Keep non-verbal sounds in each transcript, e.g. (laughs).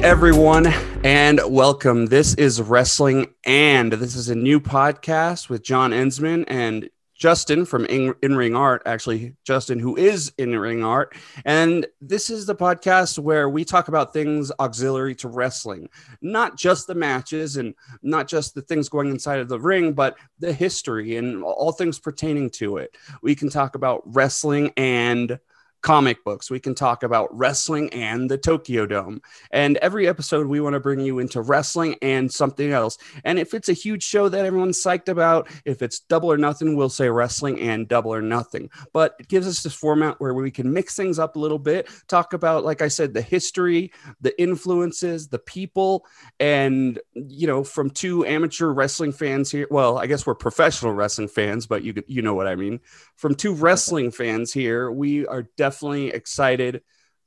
Everyone, and welcome. This is Wrestling and this is a new podcast with John Ensman and Justin from In, In Ring Art. Actually, Justin, who is In Ring Art, and this is the podcast where we talk about things auxiliary to wrestling, not just the matches and not just the things going inside of the ring, but the history and all things pertaining to it. We can talk about wrestling and comic books. We can talk about wrestling and the Tokyo Dome. And every episode, we want to bring you into wrestling and something else. And if it's a huge show that everyone's psyched about, if it's double or nothing, we'll say wrestling and double or nothing. But it gives us this format where we can mix things up a little bit, talk about, like I said, the history, the influences, the people, and, you know, from two amateur wrestling fans here. Well, I guess we're professional wrestling fans, but you, you know what I mean. From two wrestling fans here, we are definitely definitely excited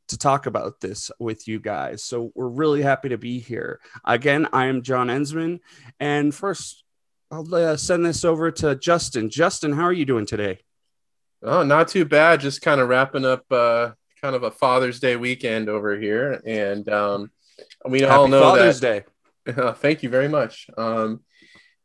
to talk about this with you guys. So we're really happy to be here. Again, I am John Ensman. And first, I'll uh, send this over to Justin. Justin, how are you doing today? Oh, not too bad. Just kind of wrapping up uh, kind of a Father's Day weekend over here. And um, we Happy all know Father's that. Day. Uh, (laughs) thank you very much. Um,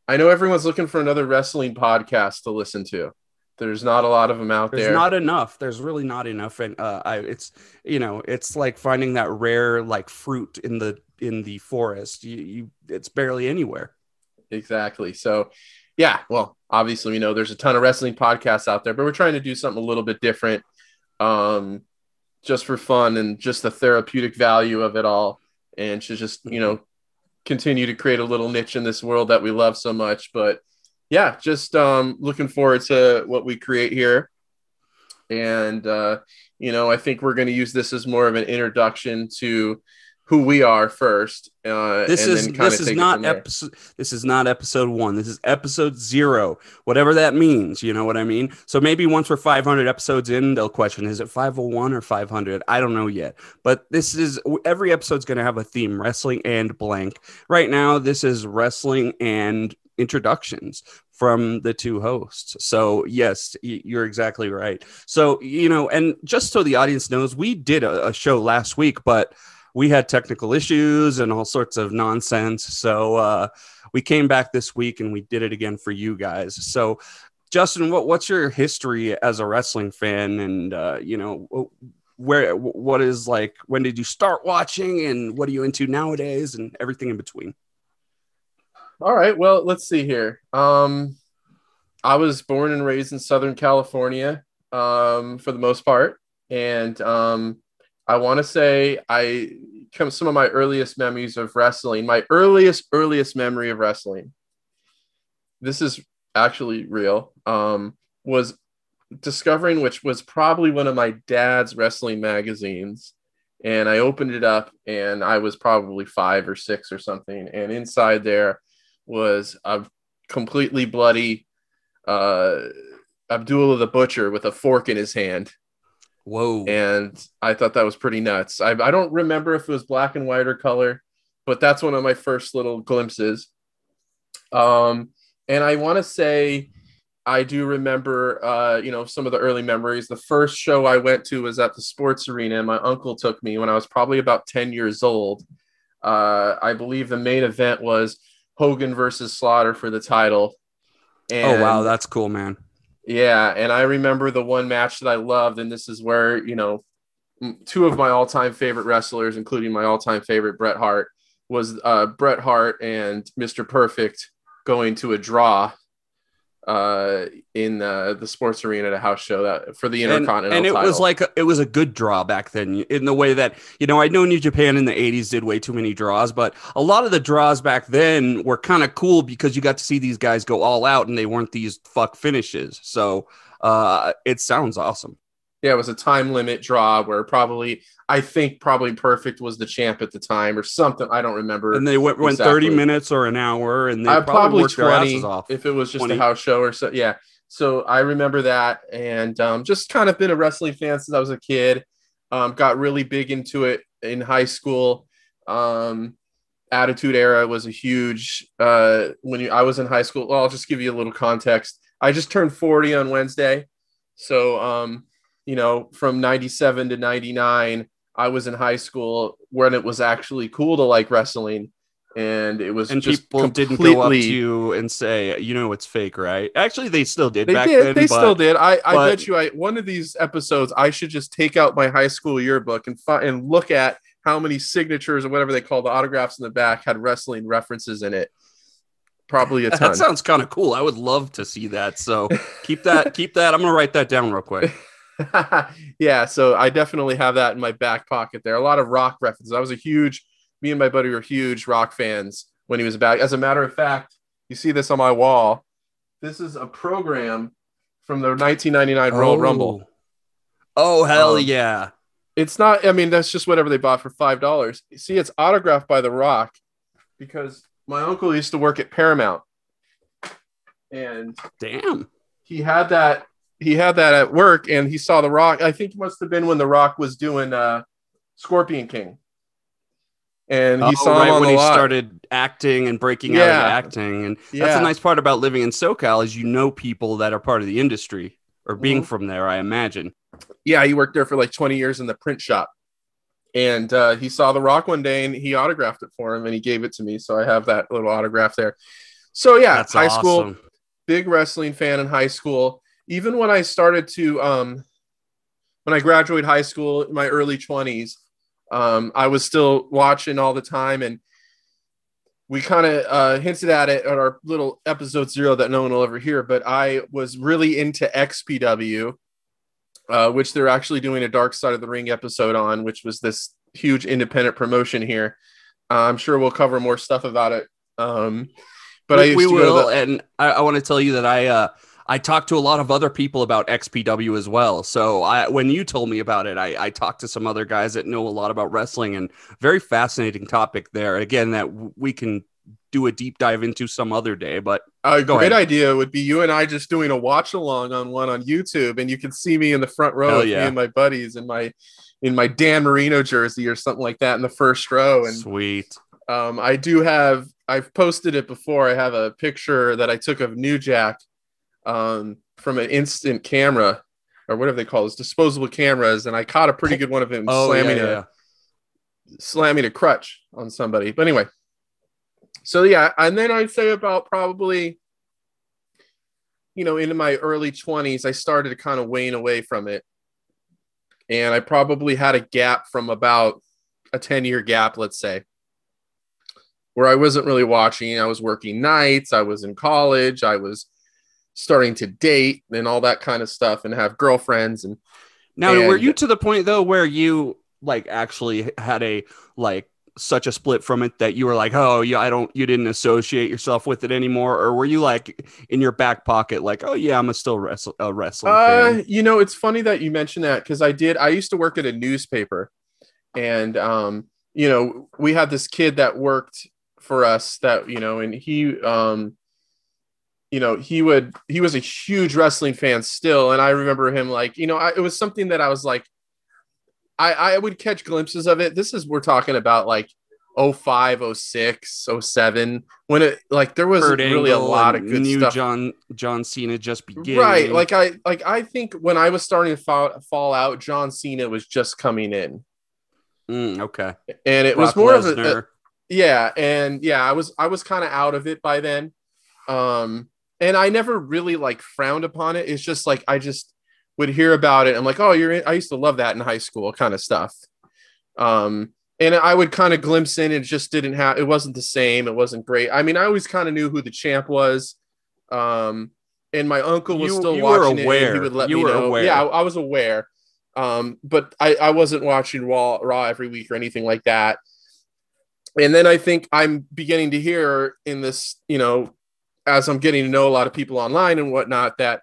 I know everyone's looking for another wrestling podcast to listen to. There's not a lot of them out There's there. There's not enough. There's really not enough, and uh, I, it's you know, it's like finding that rare like fruit in the in the forest. You, you it's barely anywhere. Exactly. So, yeah. Well, obviously, we know there's a ton of wrestling podcasts out there, but we're trying to do something a little bit different, um, just for fun and just the therapeutic value of it all, and to just you know continue to create a little niche in this world that we love so much, but yeah, just um, looking forward to what we create here. And, uh, you know, I think we're going to use this as more of an introduction to who we are first. Uh, this is this is not episode. This is not episode one. This is episode zero. Whatever that means, you know what I mean. So maybe once we're 500 episodes in, they'll question: Is it 501 or 500? I don't know yet. But this is every episode's going to have a theme: wrestling and blank. Right now, this is wrestling and introductions from the two hosts. So, yes, you're exactly right. So, you know, and just so the audience knows, we did a, a show last week, but we had technical issues and all sorts of nonsense. So, uh, we came back this week and we did it again for you guys. So, Justin, what, what's your history as a wrestling fan? And, uh, you know, where, what is like, when did you start watching and what are you into nowadays and everything in between? All right. Well, let's see here. Um, I was born and raised in Southern California um, for the most part. And um, I want to say I come some of my earliest memories of wrestling, my earliest, earliest memory of wrestling. This is actually real. Um, was discovering which was probably one of my dad's wrestling magazines and i opened it up and i was probably five or six or something and inside there was a completely bloody uh, Abdullah the Butcher with a fork in his hand. Whoa. And I thought that was pretty nuts. I, I don't remember if it was black and white or color, but that's one of my first little glimpses. Um, and I want to say, I do remember, uh, you know, some of the early memories. The first show I went to was at the sports arena, and my uncle took me when I was probably about 10 years old. Uh, I believe the main event was Hogan versus Slaughter for the title. And, oh wow, that's cool, man. Yeah, and I remember the one match that I loved, and this is where you know two of my all-time favorite wrestlers, including my all-time favorite Bret Hart, was uh, Bret Hart and Mr. Perfect going to a draw uh, in uh, the sports arena at a house show that for the intercontinental. And, and it title. was like a, it was a good draw back then, in the way that you know I know New Japan in the '80s did way too many draws, but a lot of the draws back then were kind of cool because you got to see these guys go all out, and they weren't these fuck finishes. So uh, it sounds awesome yeah, it was a time limit draw where probably I think probably Perfect was the champ at the time or something. I don't remember. And they went, went exactly. 30 minutes or an hour and they uh, probably, probably 20 if it was just 20. a house show or so. Yeah. So I remember that and um, just kind of been a wrestling fan since I was a kid. Um, got really big into it in high school. Um, Attitude Era was a huge uh, when you, I was in high school. Well, I'll just give you a little context. I just turned 40 on Wednesday. So um, you know, from 97 to 99, I was in high school when it was actually cool to like wrestling. And it was And just people didn't go up to you and say, you know, it's fake, right? Actually, they still did They back did. then. they but still did. I, I but- bet you. I one of these episodes, I should just take out my high school yearbook and fi- and look at how many signatures or whatever they call the autographs in the back had wrestling references in it. Probably a (laughs) ton. That sounds kind of cool. I would love to see that. So keep that, keep that. I'm gonna write that down real quick. (laughs) (laughs) yeah, so I definitely have that in my back pocket there. A lot of rock references. I was a huge, me and my buddy were huge rock fans when he was back. As a matter of fact, you see this on my wall. This is a program from the 1999 Royal Rumble. Oh hell Um, yeah! It's not, I mean, that's just whatever they bought for $5. You see, it's autographed by The Rock because my uncle used to work at Paramount. And Damn. he had that he had that at work and he saw the rock i think it must have been when the rock was doing uh scorpion king and he Oh, saw right when he lot. started acting and breaking out Yeah. into acting, and that's a nice part about living in SoCal is you know people that are part of the industry or being Mhm. from there. I imagine. yeah he worked there for like 20 years in the print shop and uh, he saw the rock one day and he autographed it for him and he gave it to me so i have that little autograph there so yeah That's high school big wrestling fan in high school. Even when I started to, um, when I graduated high school in my early 20s, um, I was still watching all the time. And we kind of uh, hinted at it at our little episode zero that no one will ever hear. But I was really into XPW, uh, which they're actually doing a Dark Side of the Ring episode on, which was this huge independent promotion here. Uh, I'm sure we'll cover more stuff about it. Um, but I we, used we will, the- and I, I want to tell you that I uh, I talked to a lot of other people about XPW as well. So I, when you told me about it, I, I talked to some other guys that know a lot about wrestling, and very fascinating topic there. Again, that we can do a deep dive into some other day. But A Go great ahead. idea would be you and I just doing a watch along on one on YouTube, and you can see me in the front row yeah. me and my buddies in my in my Dan Marino jersey or something like that in the first row. And sweet, um, I do have I've posted it before. I have a picture that I took of New Jack um, from an instant camera or whatever they call those disposable cameras, and I caught a pretty good one of him oh yeah, slamming yeah, a slamming a crutch on somebody. But anyway, so yeah, and then I'd say about probably, you know, into my early 20s, I started to kind of wane away from it. And I probably had a gap from about a 10 year gap, let's say, where I wasn't really watching. I was working nights, I was in college, I was starting to date and all that kind of stuff and have girlfriends and Now, were you to the point though where you like actually had a like such a split from it that you were like, oh yeah, I don't, you didn't associate yourself with it anymore, or were you like in your back pocket, like, oh yeah, I'm a still wrestle- a wrestling Uh, fan? you know, it's funny that you mentioned that because I did. I used to work at a newspaper, and um, you know, we had this kid that worked for us that you know, and he, um, you know, he would he was a huge wrestling fan still, and I remember him like, you know, I, it was something that I was like, I I would catch glimpses of it. This is we're talking about like. 05 06 07 when it like there was Kurt really a lot of good new stuff John John Cena just beginning, Right. Like I like I think when I was starting to fall, fall out, John Cena was just coming in. Mm, okay, And it Brock was more of a, a- yeah, and yeah, I was I was kind of out of it by then. Um and I never really like frowned upon it. It's just like I just would hear about it. I'm like, "Oh, you're in, I used to love that in high school kind of stuff." Um and I would kind of glimpse in and it just didn't have it wasn't the same. It wasn't great. I mean, I always kind of knew who the champ was. Um and my uncle was You- still you were watching it. and aware. he would let You me were know. aware. Yeah, I, I was aware. Um, but I, I wasn't watching Raw Raw every week or anything like that. And then I think I'm beginning to hear in this, you know, as I'm getting to know a lot of people online and whatnot, that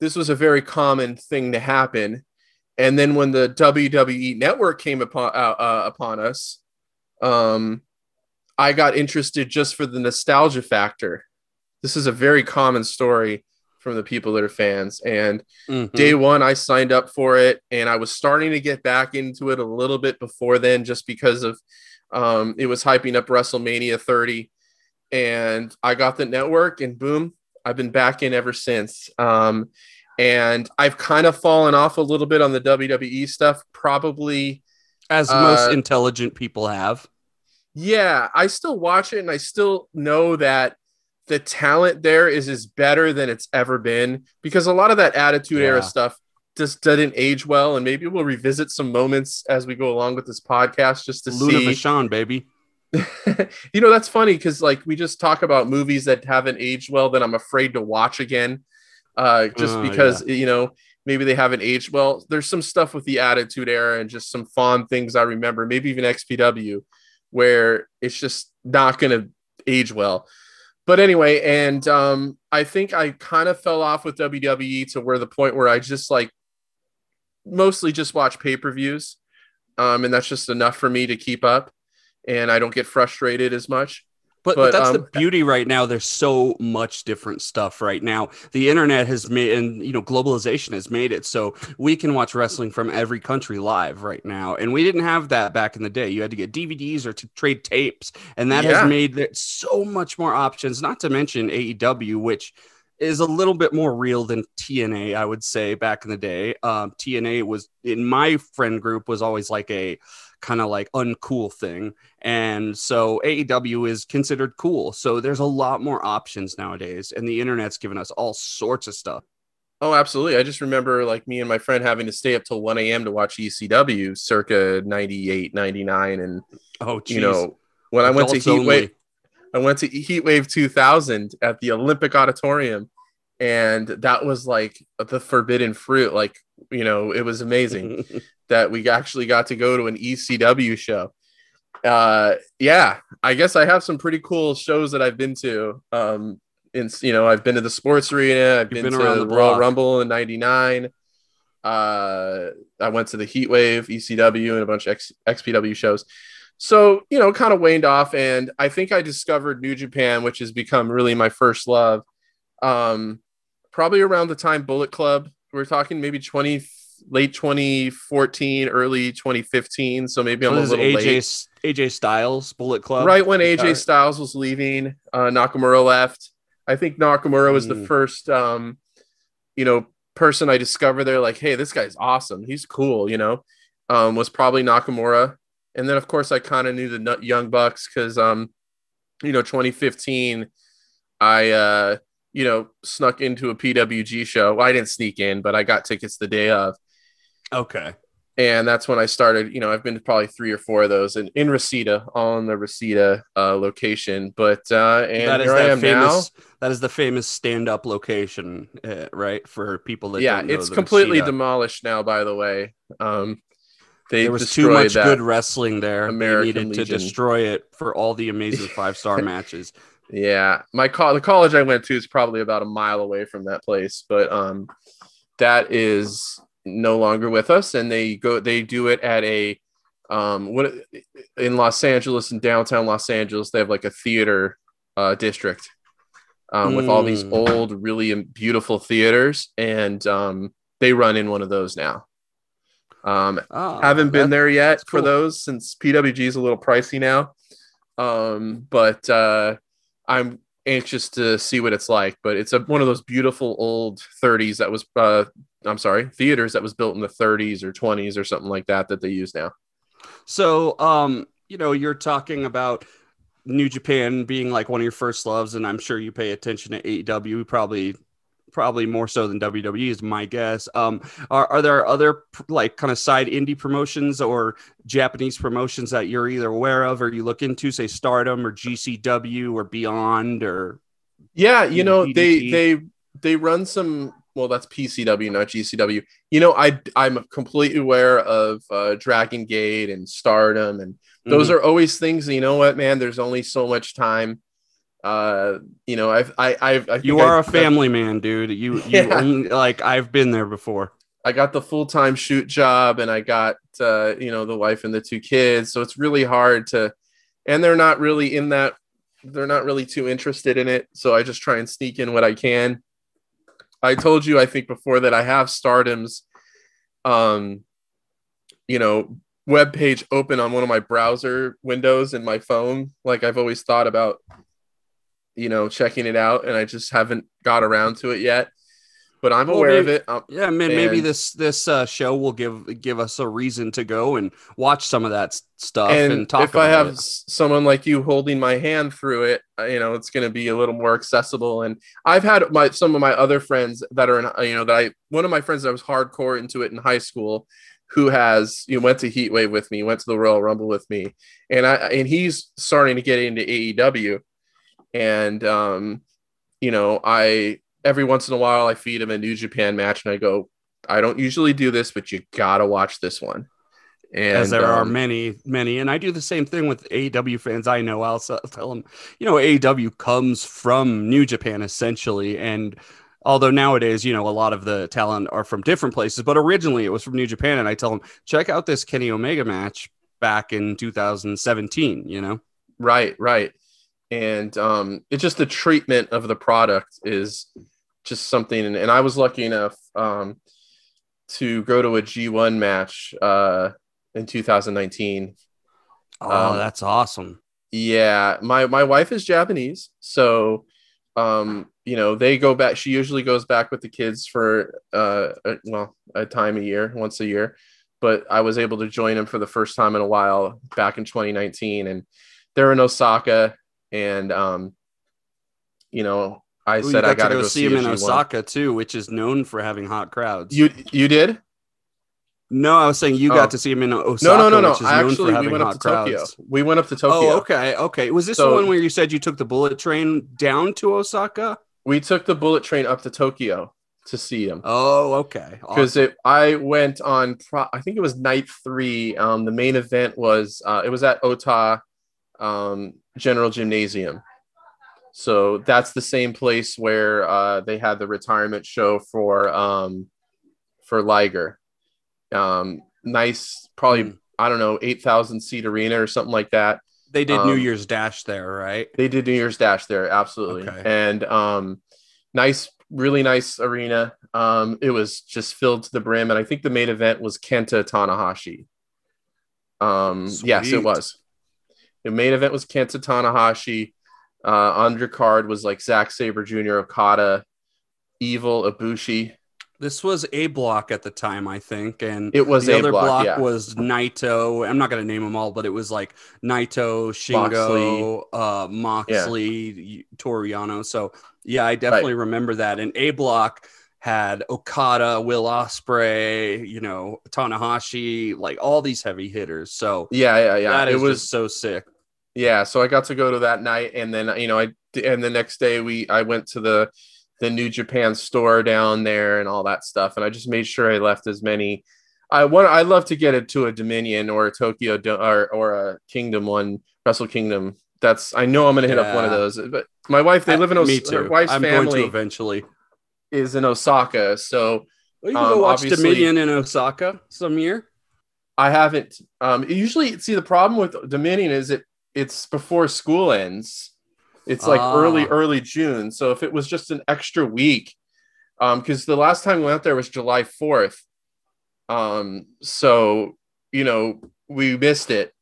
this was a very common thing to happen. And then when the WWE network came upon uh, uh, upon us, um, I got interested just for the nostalgia factor. This is a very common story from the people that are fans. And Mhm. day one, I signed up for it, and I was starting to get back into it a little bit before then, just because of um, it was hyping up WrestleMania 30. And I got the network, and boom, I've been back in ever since. Um, and I've kind of fallen off a little bit on the WWE stuff, probably as Uh, most intelligent people have. Yeah, I still watch it and I still know that the talent there is is better than it's ever been because a lot of that attitude Yeah. era stuff just didn't age well and maybe we'll revisit some moments as we go along with this podcast just to see. Luna see Vachon, baby. (laughs) you know that's funny because like we just talk about movies that haven't aged well that i'm afraid to watch again uh just Oh, because you know maybe they haven't aged well. There's some stuff with the attitude era and just some fond things i remember maybe even xpw where it's just not going to age well. But anyway and um i think i kind of fell off with wwe to where the point where i just like mostly just watch pay-per-views um and that's just enough for me to keep up and I don't get frustrated as much. But, But, but that's the um, beauty right now. There's so much different stuff right now. The internet has made, and you know, globalization has made it so we can watch wrestling from every country live right now. And we didn't have that back in the day. You had to get DVDs or to trade tapes, and that Yeah. has made it so much more options. Not to mention AEW, which is a little bit more real than TNA, I would say. Back in the day, um, TNA was in my friend group was always like a kind of like uncool thing. And so AEW is considered cool. So there's a lot more options nowadays, and the internet's given us all sorts of stuff. Oh, absolutely. I just remember like me and my friend having to stay up till 1 a.m. to watch ECW circa 98, 99. And, Oh, geez. you know, when I went to Adults Heat. Wave, I went to Heat Wave 2000 at the Olympic Auditorium. And that was like the forbidden fruit. Like, you know, it was amazing. (laughs) that we actually got to go to an ECW show. Uh, yeah, I guess I have some pretty cool shows that I've been to. Um, in you know, I've been to the sports arena. I've been, been to the Royal. Rumble in '99. Uh, I went to the Heat Wave, ECW, and a bunch of X, XPW shows. So you know, kind of waned off, and I think I discovered New Japan, which has become really my first love. Um, probably around the time Bullet Club. We're talking maybe 20 late 2014, early 2015. So maybe I'm So a little AJ, late. AJ Styles Bullet Club. Right when AJ. Styles was leaving, uh, Nakamura left. I think Nakamura was the Mm. first, um, you know, person I discovered there. Like, hey, this guy's awesome. He's cool. You know, um, was probably Nakamura, and then of course I kind of knew the Young Bucks because, um, you know, 2015, I, uh, you know, snuck into a PWG show. Well, I didn't sneak in, but I got tickets the day of Okay. and that's when I started. You know, I've been to probably three or four of those, and in Reseda, in the Reseda uh, location. But uh, and that is here I am famous. That is the famous stand-up location, uh, right? For people that Yeah, it's completely Reseda. demolished now. By the way, um, they there was too much good wrestling there. American they needed Legion. to destroy it for all the amazing five-star (laughs) matches. Yeah, my co- the college I went to is probably about a mile away from that place, but um, that is no longer with us, and they go they do it at a um what in Los Angeles in downtown Los Angeles they have like a theater uh district um with all these Mm. old really beautiful theaters and um they run in one of those now. Um Oh, haven't been there yet that's for those since PWG is a little pricey now. Um, but uh, I'm anxious to see what it's like. But it's a, one of those beautiful old 30s that was, uh, I'm sorry, theaters that was built in the 30s or 20s or something like that that they use now. So, um, you know, you're talking about New Japan being like one of your first loves, and I'm sure you pay attention to AEW, probably, probably more so than WWE is my guess. Um, are, are there other like kind of side indie promotions or Japanese promotions that you're either aware of or you look into, say Stardom or GCW or Beyond or Yeah, you know DDT. they they they run some. Well, that's PCW, not GCW. You know, I I'm completely aware of uh, Dragon Gate and Stardom, and those Mm-hmm. are always things. You know what, man? There's only so much time. Uh, you know, I've I I've I you are I- a family man, dude. You (laughs) you Yeah. only, like I've been there before. I got the full time shoot job, and I got uh, you know the wife and the two kids, so it's really hard to. And they're not really in that. They're not really too interested in it, so I just try and sneak in what I can. I told you, I think before that I have Stardom's, um, you know, web page open on one of my browser windows in my phone. Like I've always thought about, you know, checking it out, and I just haven't got around to it yet. but I'm Well, aware of it. Um, Yeah, man. Maybe this this uh, show will give give us a reason to go and watch some of that stuff and, and talk if I have it. someone like you holding my hand through it, uh, you know, it's going to be a little more accessible. And I've had my some of my other friends that are in, uh, you know, that I one of my friends that was hardcore into it in high school, who has you know, went to Heatwave with me, went to the Royal Rumble with me, and I and he's starting to get into AEW, and um, you know, I every once in a while I feed him a New Japan match, and I go, I don't usually do this, but you gotta watch this one. And as there are um, many, many, and I do the same thing with AEW fans. I know I'll tell them, you know, AEW comes from New Japan essentially, and although nowadays, you know, a lot of the talent are from different places, but originally it was from New Japan, and I tell them check out this Kenny Omega match back in 2017. You know, Right, right. And um, it's just the treatment of the product is just something. And, and I was lucky enough um, to go to a G1 match uh, in 2019. oh, Um, that's awesome. Yeah, my my wife is Japanese, so um, you know they go back. She usually goes back with the kids for uh, a, well a time a year, once a year. But I was able to join them for the first time in a while back in 2019, and they're in Osaka, and um, you know I Ooh, said I got got to go see him in G1. Osaka too, which is known for having hot crowds. You you did? no, I was saying you Oh. got to see him in Osaka. No, no, no, no. Which is I known actually we went up to crowds. Tokyo. We went up to Tokyo. Oh, okay, okay. Was this So- the one where you said you took the bullet train down to Osaka? We took the bullet train up to Tokyo to see him. Oh, okay. because it I went on pro, I think it was night three. Um, the main event was uh, it was at Ota um, General Gymnasium. So that's the same place where uh, they had the retirement show for um, for Liger. Um, nice, probably Mm. I don't know eight thousand seat arena or something like that. they did New um, Year's Dash there, right? They did New Year's Dash there, absolutely. Okay. And um, nice, really nice arena. Um, it was just filled to the brim, and I think the main event was Kenta Tanahashi. Um, yes, it was. The main event was Kenta Tanahashi. Uh, undercard was like Zack Sabre Jr., Okada, Evil, Ibushi. This was a block at the time, I think, and It was the a other block, block yeah. was Naito. I'm not going to name them all, but it was like Naito, Shingo, uh, Moxley, Toru Yano. So yeah, I definitely remember that. And a block had Okada, Will Ospreay, you know, Tanahashi, like all these heavy hitters. So Yeah, yeah, yeah. that it was so sick. yeah so i got to go to that night and then you know i and the next day we i went to the the new japan store down there and all that stuff and i just made sure i left as many i want i love to get it to a dominion or a tokyo or, or a kingdom one wrestle kingdom that's i know i'm gonna hit up one of those but my wife they live in Me Os- her too. wife's I'm going to family eventually. Is in osaka so Well, you can Um, go watch Dominion in Osaka some year. I haven't. Um, usually, see the problem with Dominion is it it's before school ends. It's like Ah. early early June. So if it was just an extra week, um, because the last time we went there was July fourth. Um, so you know we missed it,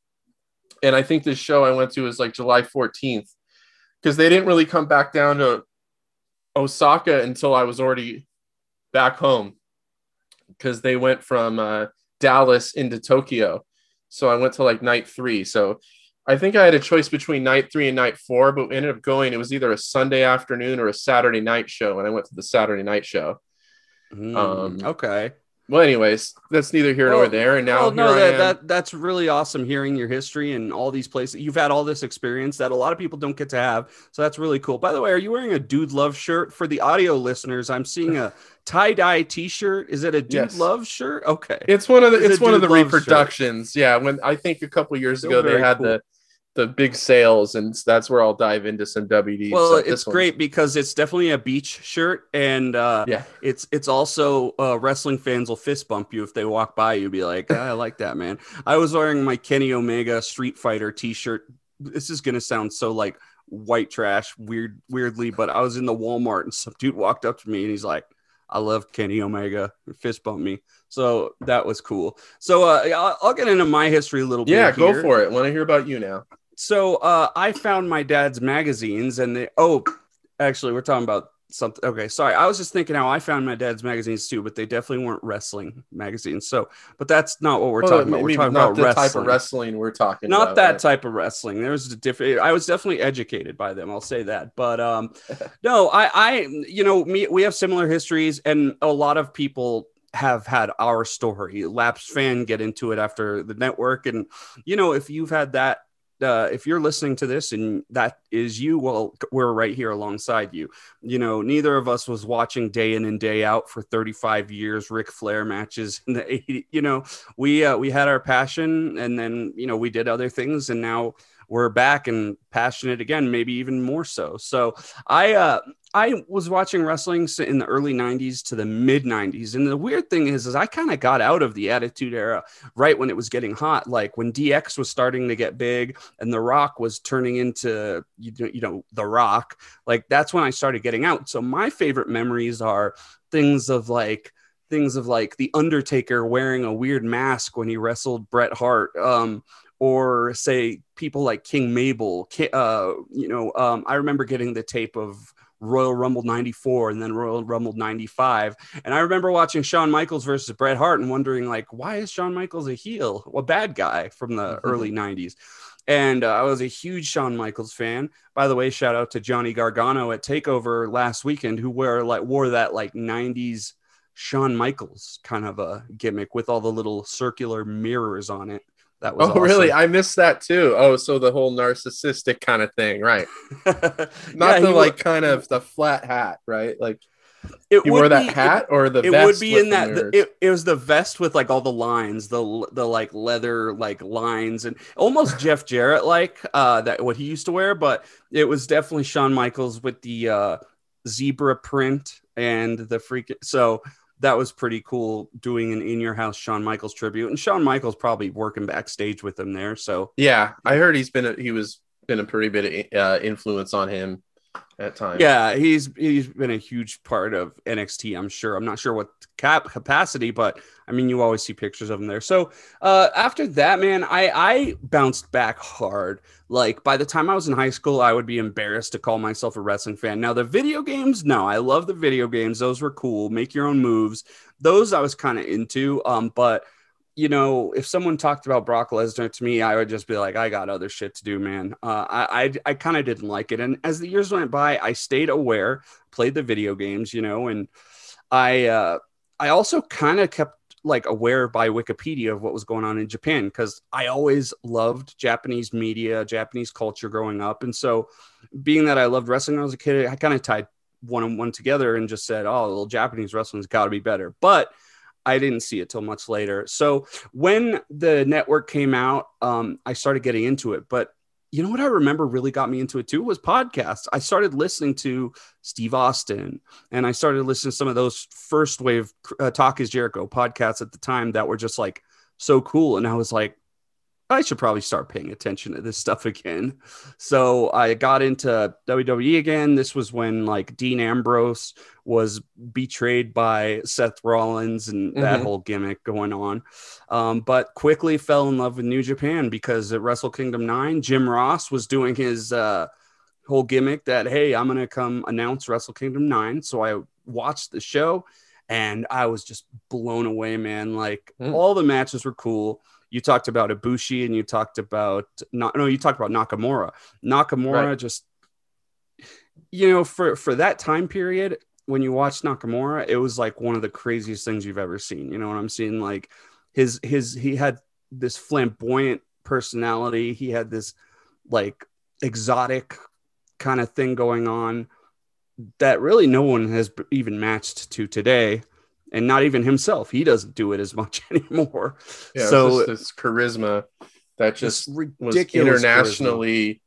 and I think this show I went to was like July fourteenth, because they didn't really come back down to Osaka until I was already back home, because they went from uh, Dallas into Tokyo. So I went to like night three. So I think I had a choice between night three and night four, but we ended up going. It was either a Sunday afternoon or a Saturday night show, and I went to the Saturday night show. Hmm, Um, okay. Well, anyways, that's neither here nor Well- there. And now well, no, that, that that's really awesome hearing your history and all these places. You've had all this experience that a lot of people don't get to have. So that's really cool. By the way, are you wearing a Dude Love shirt for the audio listeners? I'm seeing a (laughs) tie dye T-shirt. Is it a Dude Yes. Love shirt? Okay. It's one of the It's it's one of the Love shirt. reproductions. Yeah, when I think a couple years Still ago they had cool. the the big sales, and that's where I'll dive into some WD. well, it's great because it's definitely a beach shirt, and uh, Yeah, it's it's also uh, wrestling fans will fist bump you if they walk by you. Be like, "Ah, I like that man. I was wearing my Kenny Omega Street Fighter T-shirt. This is gonna sound so like white trash, weird, weirdly, but I was in the Walmart and some dude walked up to me and he's like, "I love Kenny Omega." Fist bumped me, so that was cool. So uh, I'll, I'll get into my history a little bit. yeah. Go for it. Want to hear about you now? So uh, I found my dad's magazines, and they oh, actually, we're talking about something. Okay, sorry. I was just thinking how I found my dad's magazines too, but they definitely weren't wrestling magazines. So, but that's not what we're Well, talking about. We're talking not about the wrestling. type of wrestling we're talking not about. that right? type of wrestling. There was a different. I was definitely educated by them. I'll say that. But um, (laughs) no, I, I, you know, me, we have similar histories, and a lot of people have had our story. Lapsed fan get into it after the network, and you know, if you've had that. Uh, if you're listening to this and that is you, well, we're right here alongside you. You know, neither of us was watching day in and day out for 35 years, Ric Flair matches in the 80s. You know, we uh, we had our passion, and then you know we did other things, and now we're back and passionate again, maybe even more so. So I uh, I was watching wrestling in the early 90s to the mid 90s. And the weird thing is, is I kind of got out of the attitude era right when it was getting hot. Like when DX was starting to get big and The Rock was turning into, you know, The Rock, like that's when I started getting out. So my favorite memories are things of like, things of like the Undertaker wearing a weird mask when he wrestled Bret Hart. Um, or say people like King Mabel, uh, you know, um, I remember getting the tape of Royal Rumble 94 and then Royal Rumble 95. And I remember watching Shawn Michaels versus Bret Hart and wondering, like, why is Shawn Michaels a heel, a bad guy from the Mm-hmm. early 90s? And uh, I was a huge Shawn Michaels fan. By the way, shout out to Johnny Gargano at Takeover last weekend, who wore like wore that like 90s Shawn Michaels kind of a gimmick with all the little circular mirrors on it. That was Oh, awesome. really? I missed that too. Oh, so the whole narcissistic kind of thing, right? (laughs) Not Yeah, the like wa- kind of the flat hat, right? Like it you wore that be- hat or the it would be in that the, it, it was the vest with like all the lines the the like leather like lines and almost (laughs) jeff jarrett like uh that what he used to wear but it was definitely Shawn michaels with the uh zebra print and the freak so that was pretty cool doing an in your house Shawn Michaels tribute and Shawn Michaels probably working backstage with him there so yeah, I heard he's been a, he was been a pretty bit of uh, influence on him at times. Yeah, he's he's been a huge part of NXT. I'm sure. I'm not sure what cap capacity, but I mean, you always see pictures of him there. So uh, after that, man, I I bounced back hard. Like by the time I was in high school, I would be embarrassed to call myself a wrestling fan. Now the video games, no, I love the video games. Those were cool. Make your own moves. Those I was kind of into. Um, but you know, if someone talked about Brock Lesnar to me, I would just be like, I got other shit to do, man. Uh, I I, I kind of didn't like it, and as the years went by, I stayed aware, played the video games, you know, and I uh, I also kind of kept like aware by Wikipedia of what was going on in Japan because I always loved Japanese media, Japanese culture growing up, and so being that I loved wrestling when I was a kid, I kind of tied one and one together and just said, "Oh, well, Japanese wrestling's got to be better," but I didn't see it till much later. So when the network came out, um, I started getting into it. But you know what I remember really got me into it too was podcasts. I started listening to Steve Austin, and I started listening to some of those first wave uh, Talk Is Jericho podcasts at the time that were just like so cool. And I was like, I should probably start paying attention to this stuff again. So I got into WWE again. This was when like Dean Ambrose was betrayed by Seth Rollins and that Mhm. whole gimmick going on. Um, but quickly fell in love with New Japan because at Wrestle Kingdom 9, Jim Ross was doing his uh, whole gimmick that, hey, I'm going to come announce Wrestle Kingdom 9. So I watched the show and I was just blown away, man. Like Mm. all the matches were cool. You talked about Ibushi and you talked about no, no, you talked about Nakamura. Nakamura Right. just, you know, for for that time period when you watch Nakamura, it was like one of the craziest things you've ever seen. You know what I'm saying? Like his his he had this flamboyant personality. He had this like exotic kind of thing going on that really no one has even matched to today and not even himself he doesn't do it as much (laughs) anymore Yeah, so this charisma that just was ridiculous charisma. internationally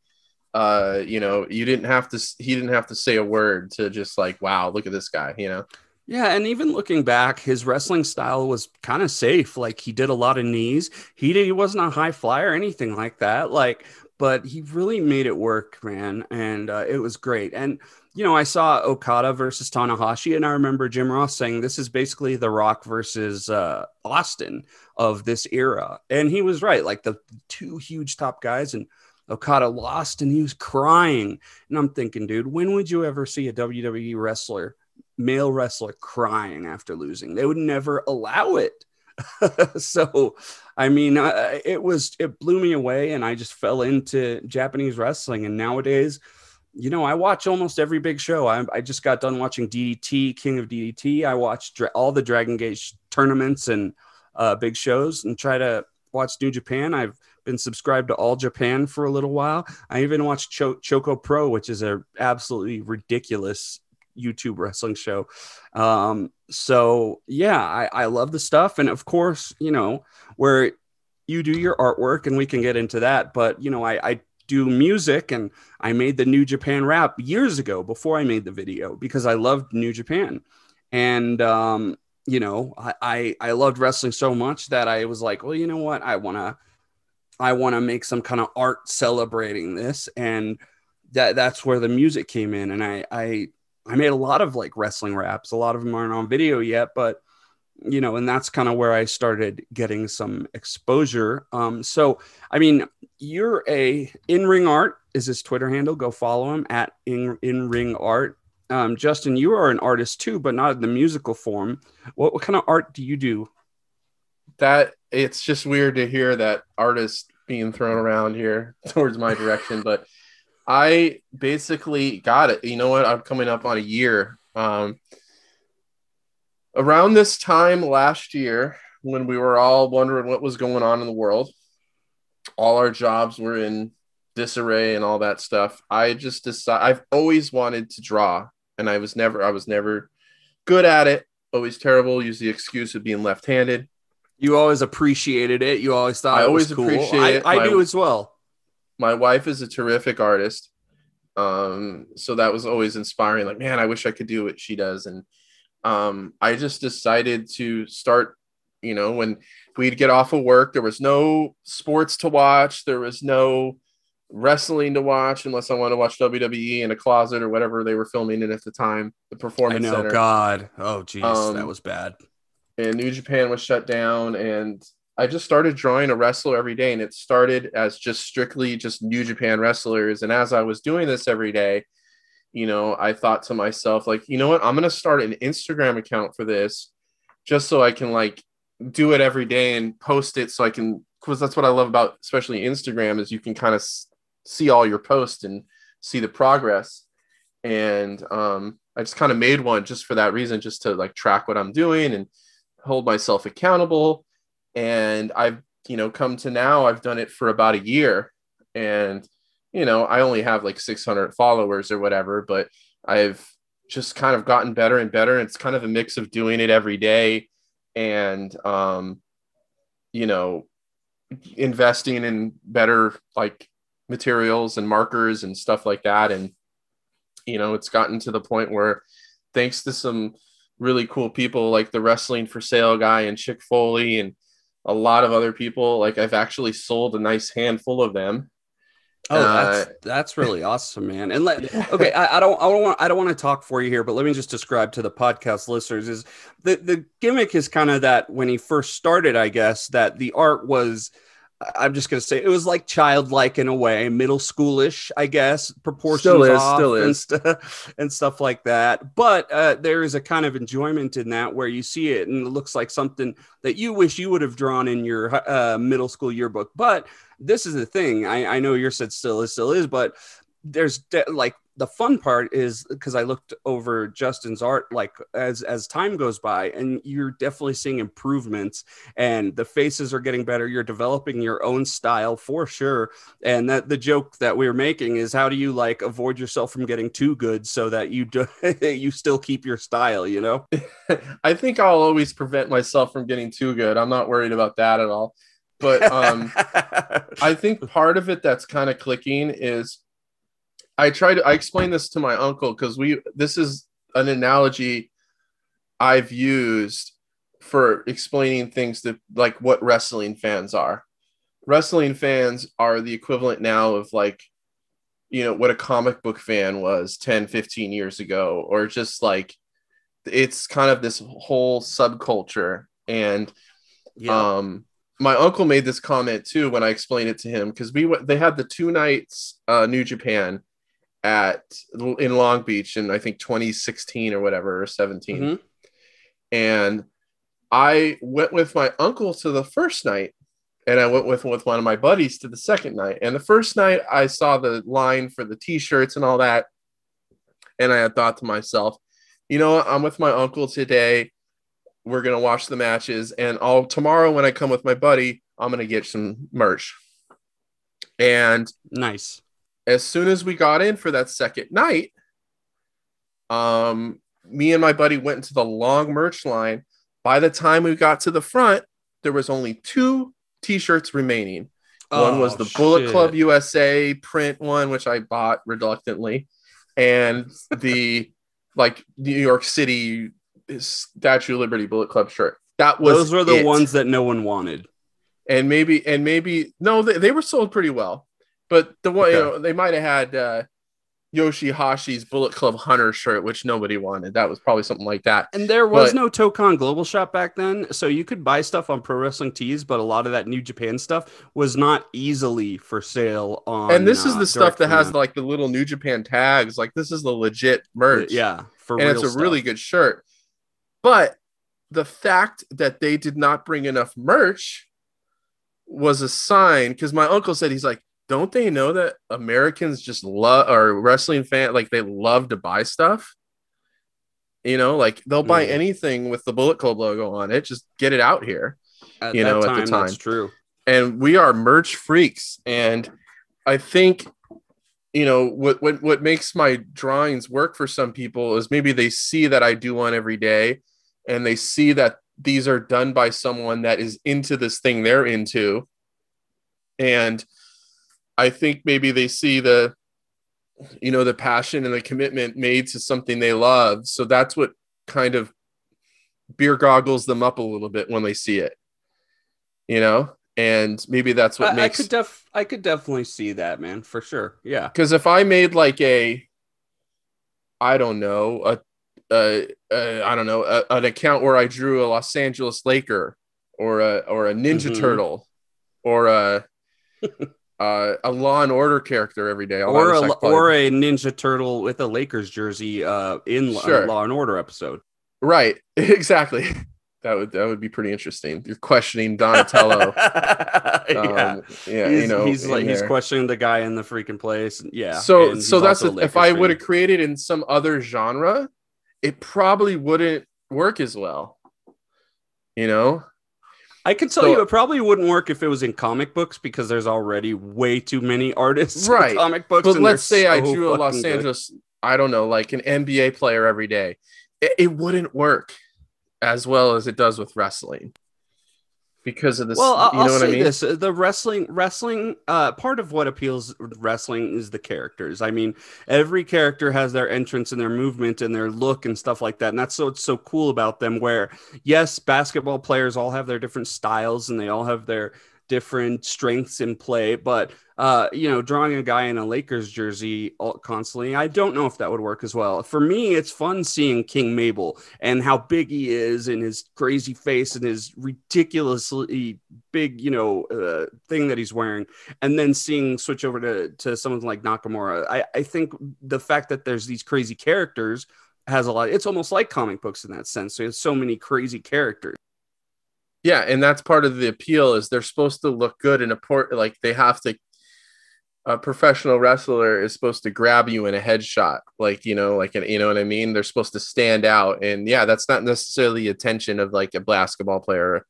uh you know you didn't have to he didn't have to say a word to just like wow look at this guy you know Yeah, and even looking back, his wrestling style was kind of safe. Like he did a lot of knees. He did, he wasn't a high flyer or anything like that. Like, but he really made it work, man, and uh, it was great. And you know, I saw Okada versus Tanahashi, and I remember Jim Ross saying this is basically The Rock versus uh, Austin of this era, and he was right. Like the two huge top guys, and Okada lost and he was crying. And I'm thinking, dude, when would you ever see a WWE wrestler, male wrestler, crying after losing? They would never allow it. (laughs) so, I mean, uh, it was, it blew me away. And I just fell into Japanese wrestling. And nowadays, you know, I watch almost every big show. I, I just got done watching DDT, King of DDT. I watched dra- all the Dragon Gate tournaments and uh, big shows and try to watch New Japan. I've been subscribed to All Japan for a little while. I even watched Cho- Choco Pro, which is a absolutely ridiculous YouTube wrestling show. Um, so yeah, I, I love the stuff. And of course, you know, where you do your artwork and we can get into that, but you know, I, I do music and I made the New Japan rap years ago before I made the video because I loved New Japan. And um, you know, I, I, I loved wrestling so much that I was like, well, you know what? I wanna I wanna make some kind of art celebrating this. And that that's where the music came in. And I I I made a lot of like wrestling raps. A lot of them aren't on video yet, but you know, and that's kind of where I started getting some exposure. Um, so I mean, you're a in ring art is his Twitter handle. Go follow him at in, in ring art. Um, Justin, you are an artist too, but not in the musical form. What, what kind of art do you do? That it's just weird to hear that artist being thrown around here (laughs) towards my direction, but I basically got it. You know what? I'm coming up on a year. Um, around this time last year, when we were all wondering what was going on in the world, all our jobs were in disarray and all that stuff. I just decided I've always wanted to draw, and I was never I was never good at it. Always terrible. Use the excuse of being left-handed. You always appreciated it. You always thought I always was cool. appreciate I, it. I My- do as well. my wife is a terrific artist um so that was always inspiring like man i wish i could do what she does and um i just decided to start you know when we'd get off of work there was no sports to watch there was no wrestling to watch unless i wanted to watch wwe in a closet or whatever they were filming in at the time the I performance know. center God. Oh, geez, Um, that was bad. and New Japan was shut down and I just started drawing a wrestler every day and it started as just strictly just New Japan wrestlers and as I was doing this every day you know I thought to myself like you know what? I'm going to start an Instagram account for this just so I can like do it every day and post it so I can cuz that's what I love about especially Instagram is you can kind of s- see all your posts and see the progress. And um I just kind of made one just for that reason just to like track what I'm doing and hold myself accountable. And i've you know come to now i've done it for about a year. And you know i only have like 600 followers or whatever but i've just kind of gotten better and better it's kind of a mix of doing it every day and um you know investing in better like materials and markers and stuff like that and you know it's gotten to the point where thanks to some really cool people like the wrestling for sale guy and Chick Foley and a lot of other people. Like I've actually sold a nice handful of them. Oh, Uh, that's that's really awesome, man. And let (laughs) okay, I, I don't I don't want I don't want to talk for you here, but let me just describe to the podcast listeners is the the gimmick is kind of that when he first started, I guess that the art was. I'm just gonna say it was like childlike in a way, middle schoolish, I guess, proportions Still is, still and, is. st- (laughs) and stuff like that. But uh, there is a kind of enjoyment in that where you see it and it looks like something that you wish you would have drawn in your uh, middle school yearbook. But this is the thing. I, I know your said still is still is, but there's de- like the fun part is because I looked over Justin's art like as as time goes by, and you're definitely seeing improvements, and the faces are getting better. You're developing your own style for sure. And that the joke that we are making is how do you like avoid yourself from getting too good so that you do (laughs) you still keep your style, you know? (laughs) I think I'll always prevent myself from getting too good. I'm not worried about that at all. But um (laughs) I think part of it that's kind of clicking is I try to I explain this to my uncle because we this is an analogy I've used for explaining things that like what wrestling fans are. Wrestling fans are the equivalent now of like you know what a comic book fan was 10 15 years ago or just like it's kind of this whole subculture and yeah. um my uncle made this comment too when I explained it to him because we went. They had the two nights uh, New Japan at in Long Beach in I think 2016 or whatever or 17, Mhm. and I went with my uncle to the first night, and I went with with one of my buddies to the second night. And the first night I saw the line for the T-shirts and all that, and I had thought to myself, you know, what? I'm with my uncle today. We're gonna watch the matches, and all tomorrow when I come with my buddy, I'm gonna get some merch. And Nice. As soon as we got in for that second night, um, me and my buddy went into the long merch line. By the time we got to the front, there was only two t-shirts remaining. one was Oh, the Bullet. Club USA print one, which I bought reluctantly, and the (laughs) like New York City Statue of Liberty Bullet Club shirt. That was Those were the it ones that no one wanted. and maybe and maybe no they, they were sold pretty well but the one you know they might have had uh yoshihashi's bullet club hunter shirt which nobody wanted. That was probably something like that. And there was But- no Tokon Global Shop back then, so you could buy stuff on Pro Wrestling Tees, but a lot of that New Japan stuff was not easily for sale on. and this is uh, the stuff that has like the little new japan tags. Like this is the legit merch. Yeah, for and real it's a stuff. really good shirt. But the fact that they did not bring enough merch was a sign because my uncle said he's like don't they know that americans just love or wrestling fan like they love to buy stuff you know like they'll buy Mhm. anything with the bullet club logo on it just get it out here At you know, at the time, that's time. true. and we are merch freaks and i think you know what what what makes my drawings work for some people is maybe they see that i do one every day and they see that these are done by someone that is into this thing they're into and i think maybe they see the you know the passion and the commitment made to something they love so that's what kind of beer goggles them up a little bit when they see it you know and maybe that's what I, I could def I could definitely see that, man, for sure. Yeah. because if I made like a, I don't know, a, a, a I don't know, a, an account where I drew a Los Angeles Laker or a or a Ninja Mhm. Turtle or a (laughs) uh, a Law and Order character every day, Or a, or a Ninja Turtle with a Lakers jersey uh, in Law- Sure. Law and Order episode. right, (laughs) exactly. (laughs) That would that would be pretty interesting. You're questioning Donatello. (laughs) yeah. um, yeah, he's, you know, he's like he's questioning the guy in the freaking place. Yeah. So so that's a if I would have created in some other genre, it probably wouldn't work as well. You know, I could tell So- you it probably wouldn't work if it was in comic books because there's already way too many (laughs) artists Right. in comic books. but let's say I drew a Los good. Angeles, I don't know, like an NBA player every day. It, it wouldn't work as well as it does with wrestling because of this. Well, I'll, you know I'll what say I mean? this: the wrestling, wrestling, uh, part of what appeals wrestling is the characters. I mean, every character has their entrance and their movement and their look and stuff like that, and that's what's so cool about them. Where yes, basketball players all have their different styles and they all have their different strengths in play, but uh, you know, drawing a guy in a Lakers jersey constantly, I don't know if that would work as well. For me, it's fun seeing King Mabel and how big he is and his crazy face and his ridiculously big, you know, uh, thing that he's wearing, and then seeing switch over to to someone like Nakamura. I, I think the fact that there's these crazy characters has a lot. It's almost like comic books in that sense. So it's so many crazy characters. Yeah, and that's part of the appeal is they're supposed to look good in a port. Like they have to. A professional wrestler is supposed to grab you in a headshot, like you know, like an, you know what I mean. They're supposed to stand out, and yeah, that's not necessarily attention of like a basketball player or,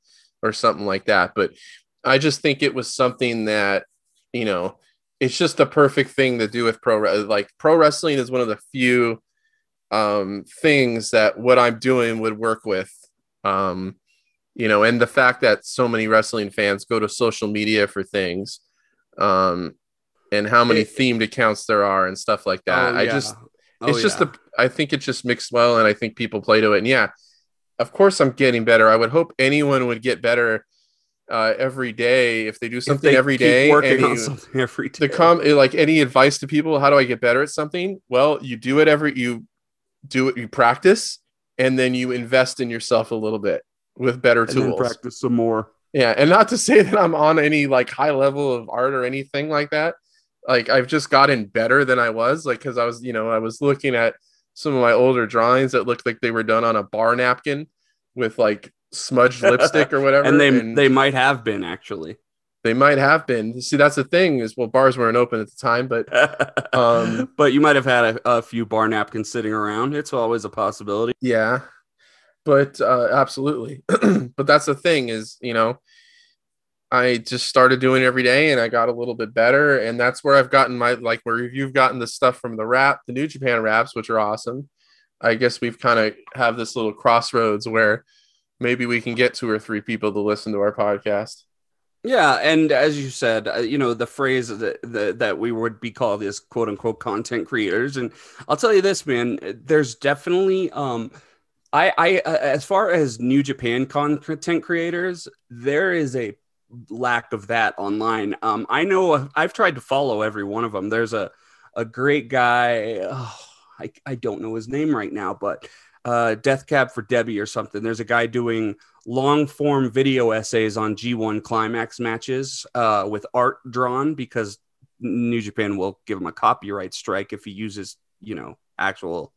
or something like that. But I just think it was something that you know, it's just the perfect thing to do with pro. Like pro wrestling is one of the few um, things that what I'm doing would work with. Um, you know, and the fact that so many wrestling fans go to social media for things, um, and how many It- themed accounts there are and stuff like that. Oh, I yeah. just, Oh, it's just the, I think it just mixed well, and I think people play to it. And yeah, of course, I'm getting better. I would hope anyone would get better uh, every day if they do something they every day. working and on something (laughs) every day. the com like any advice to people how do i get better at something well you do it every you do it you practice and then you invest in yourself a little bit with better and tools practice some more. Yeah, and not to say that I'm on any like high level of art or anything like that. Like I've just gotten better than I was, like because I was, you know, I was looking at some of my older drawings that looked like they were done on a bar napkin with like smudged (laughs) lipstick or whatever. and they and they might have been actually. They might have been. See, that's the thing is, well, bars weren't open at the time, but (laughs) um, but you might have had a, a few bar napkins sitting around. It's always a possibility. Yeah, but uh, absolutely. (clears throat) but that's the thing is, you know, I just started doing it every day and I got a little bit better. And that's where I've gotten my, like, where you've gotten the stuff from the rap, the New Japan raps, which are awesome. I guess we've kind of have this little crossroads where maybe we can get two or three people to listen to our podcast. Yeah, and as you said, uh, you know the phrase that, that that we would be called as quote unquote content creators, and I'll tell you this, man. There's definitely um, I, I, uh, as far as New Japan content creators, there is a lack of that online. Um, I know I've tried to follow every one of them. There's a, a great guy. Oh, I, I don't know his name right now, but uh, Death Cab for Debbie or something. There's a guy doing long form video essays on G1 climax matches uh, with art drawn because New Japan will give him a copyright strike if he uses, you know, actual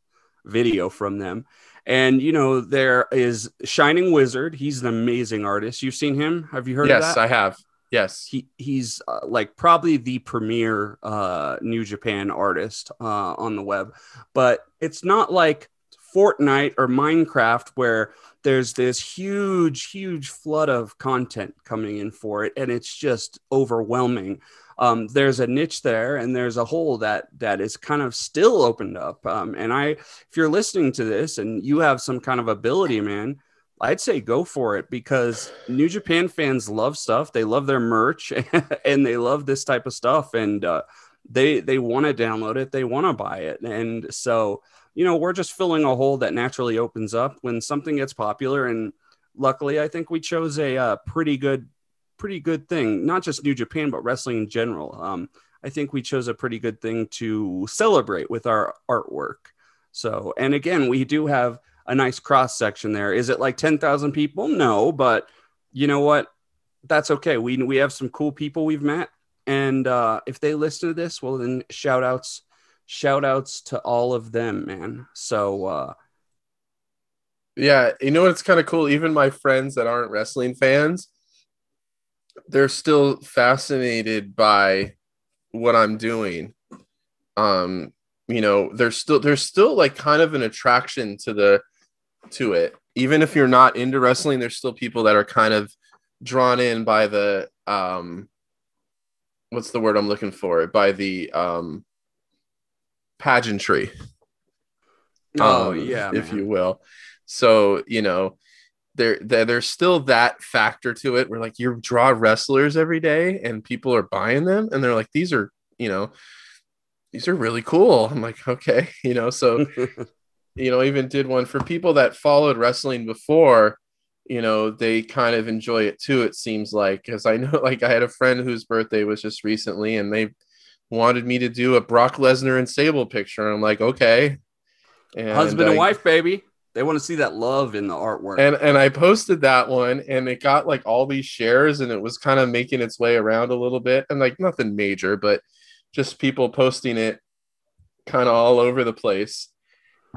video from them. And you know, there is Shining Wizard. He's an amazing artist. You've seen him? Have you heard yes, of that? I have. Yes. He he's uh, like probably the premier uh, New Japan artist uh, on the web. But it's not like Fortnite or Minecraft where there's this huge huge flood of content coming in for it and it's just overwhelming um, there's a niche there and there's a hole that that is kind of still opened up um, and i if you're listening to this and you have some kind of ability man i'd say go for it because new japan fans love stuff. They love their merch (laughs) and they love this type of stuff and uh, they they want to download it they want to buy it. And so you know we're just filling a hole that naturally opens up when something gets popular. And luckily i think we chose a uh, pretty good pretty good thing, not just New Japan, but wrestling in general. Um, I think we chose a pretty good thing to celebrate with our artwork. So, and again, we do have a nice cross section there. Is it like 10,000 people? No, but you know what? That's okay. We, we have some cool people we've met. And uh, if they listen to this, well, then shout outs, shout outs to all of them, man. So, uh, yeah, you know what's kind of cool? Even my friends that aren't wrestling fans, they're still fascinated by what I'm doing. Um, you know, there's still there's still like kind of an attraction to the to it. Even if you're not into wrestling, there's still people that are kind of drawn in by the um what's the word I'm looking for? By the um pageantry. Oh um, yeah, if man. you will. So, you know, there, there there's still that factor to it where like you draw wrestlers every day and people are buying them and they're like these are you know these are really cool. I'm like okay (laughs) you know so (laughs) you know even did one for people that followed wrestling before you know they kind of enjoy it too it seems like because i know (laughs) like i had a friend whose birthday was just recently and they wanted me to do a brock lesnar and sable picture i'm like okay. And husband I, and wife baby they want to see that love in the artwork. And and I posted that one and it got like all these shares and it was kind of making its way around a little bit and like nothing major, but just people posting it kind of all over the place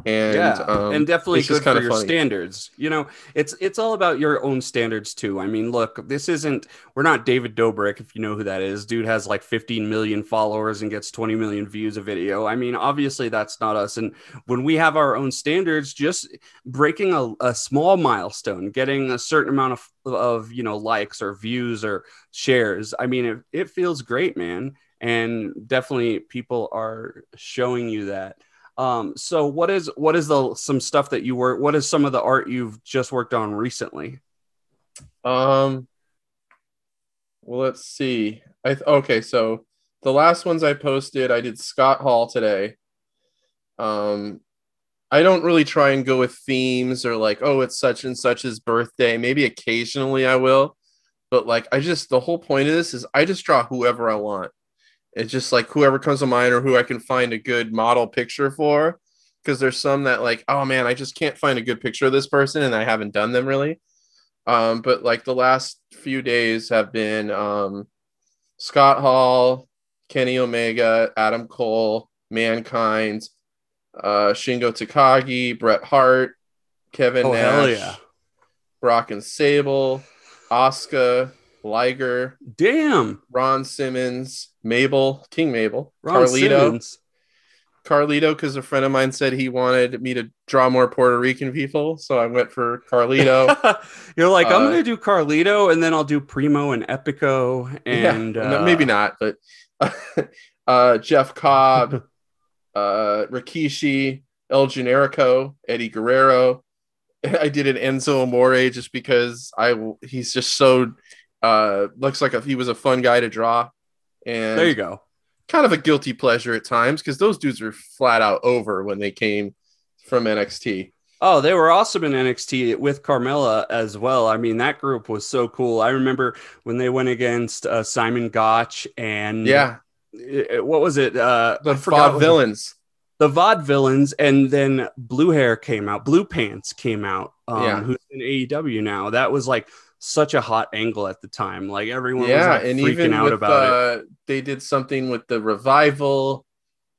and yeah, um, and definitely good for your funny. standards. You know, it's it's all about your own standards too. I mean, look, this isn't we're not David Dobrik, if you know who that is. Dude has like 15 million followers and gets 20 million views a video. I mean, obviously that's not us. And when we have our own standards, just breaking a, a small milestone, getting a certain amount of of you know likes or views or shares. I mean, it, it feels great, man. And definitely people are showing you that. Um, so what is what is the some stuff that you work? What is some of the art you've just worked on recently? Um, well, let's see. I th- okay, so the last ones I posted, I did Scott Hall today. Um, I don't really try and go with themes or like, oh, it's such and such's birthday. Maybe occasionally I will, but like, I just the whole point of this is I just draw whoever I want. It's just like whoever comes to mind or who I can find a good model picture for. Because there's some that like, oh man, I just can't find a good picture of this person and I haven't done them really. Um, but like the last few days have been um, Scott Hall, Kenny Omega, Adam Cole, Mankind, uh, Shingo Takagi, Bret Hart, Kevin Oh, Nash, yeah. Brock and Sable, Asuka, Liger, Damn. Ron Simmons, Mabel, King Mabel, Ron Carlito, Simmons. Carlito, because a friend of mine said he wanted me to draw more Puerto Rican people, so I went for Carlito. (laughs) You're like, I'm Uh, gonna do Carlito, and then I'll do Primo and Epico, (laughs) and yeah, uh, maybe not, but (laughs) uh, Jeff Cobb, uh, Rikishi, El Generico, Eddie Guerrero. I did an Enzo Amore just because I he's just so uh, looks like a, he was a fun guy to draw, and There you go. kind of a guilty pleasure at times because those dudes were flat out over when they came from NXT. Oh, they were awesome in NXT with Carmella as well. I mean, that group was so cool. I remember when they went against uh, Simon Gotch and Yeah, what was it? Uh, the I forgot Vaude what- villains. the Vaudevillains, and then Blue Hair came out, Blue Pants came out, um, Yeah. who's in AEW now. That was like such a hot angle at the time. Like everyone yeah, was like and freaking even out with about it. uh, they did something with the revival.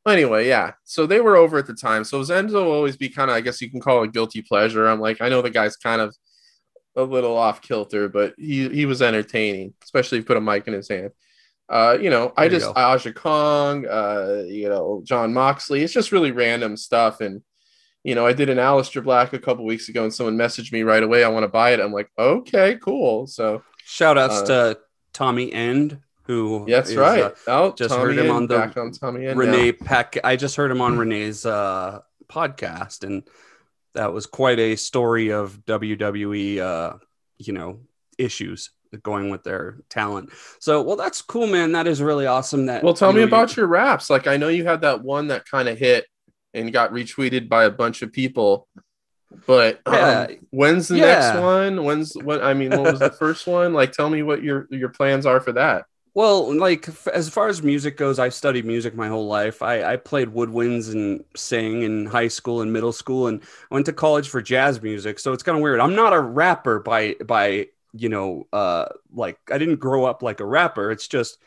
Anyway, yeah, so they were over at the time. So Zenzo will always be kind of, I guess you can call it guilty pleasure. I'm like, I know the guy's kind of a little off kilter, but he he was entertaining, especially if you put a mic in his hand. Uh, you know, I There just. Aja Kong, uh, you know, Jon Moxley. It's just really random stuff, and you know, I did an Aleister Black a couple weeks ago, and someone messaged me right away. I want to buy it. I'm like, okay, cool. So Shout outs uh, to Tommy End, who that's is, right. uh, oh, just Tommy heard him End, on the back on Tommy End Renee now. Peck. I just heard him on Renee's uh, podcast, and that was quite a story of WWE, uh, you know, issues going with their talent. So, well, that's cool, man. That is really awesome. That Well, tell me about you- your raps. Like I know you had that one that kind of hit and got retweeted by a bunch of people. But um, Yeah. when's the Yeah. next one? When's what? I mean, what was the (laughs) first one? Like, tell me what your your plans are for that. Well, like as far as music goes, I've studied music my whole life. I, I played woodwinds and sang in high school and middle school, and I went to college for jazz music. So it's kind of weird. I'm not a rapper by by you know, uh, like I didn't grow up like a rapper. It's just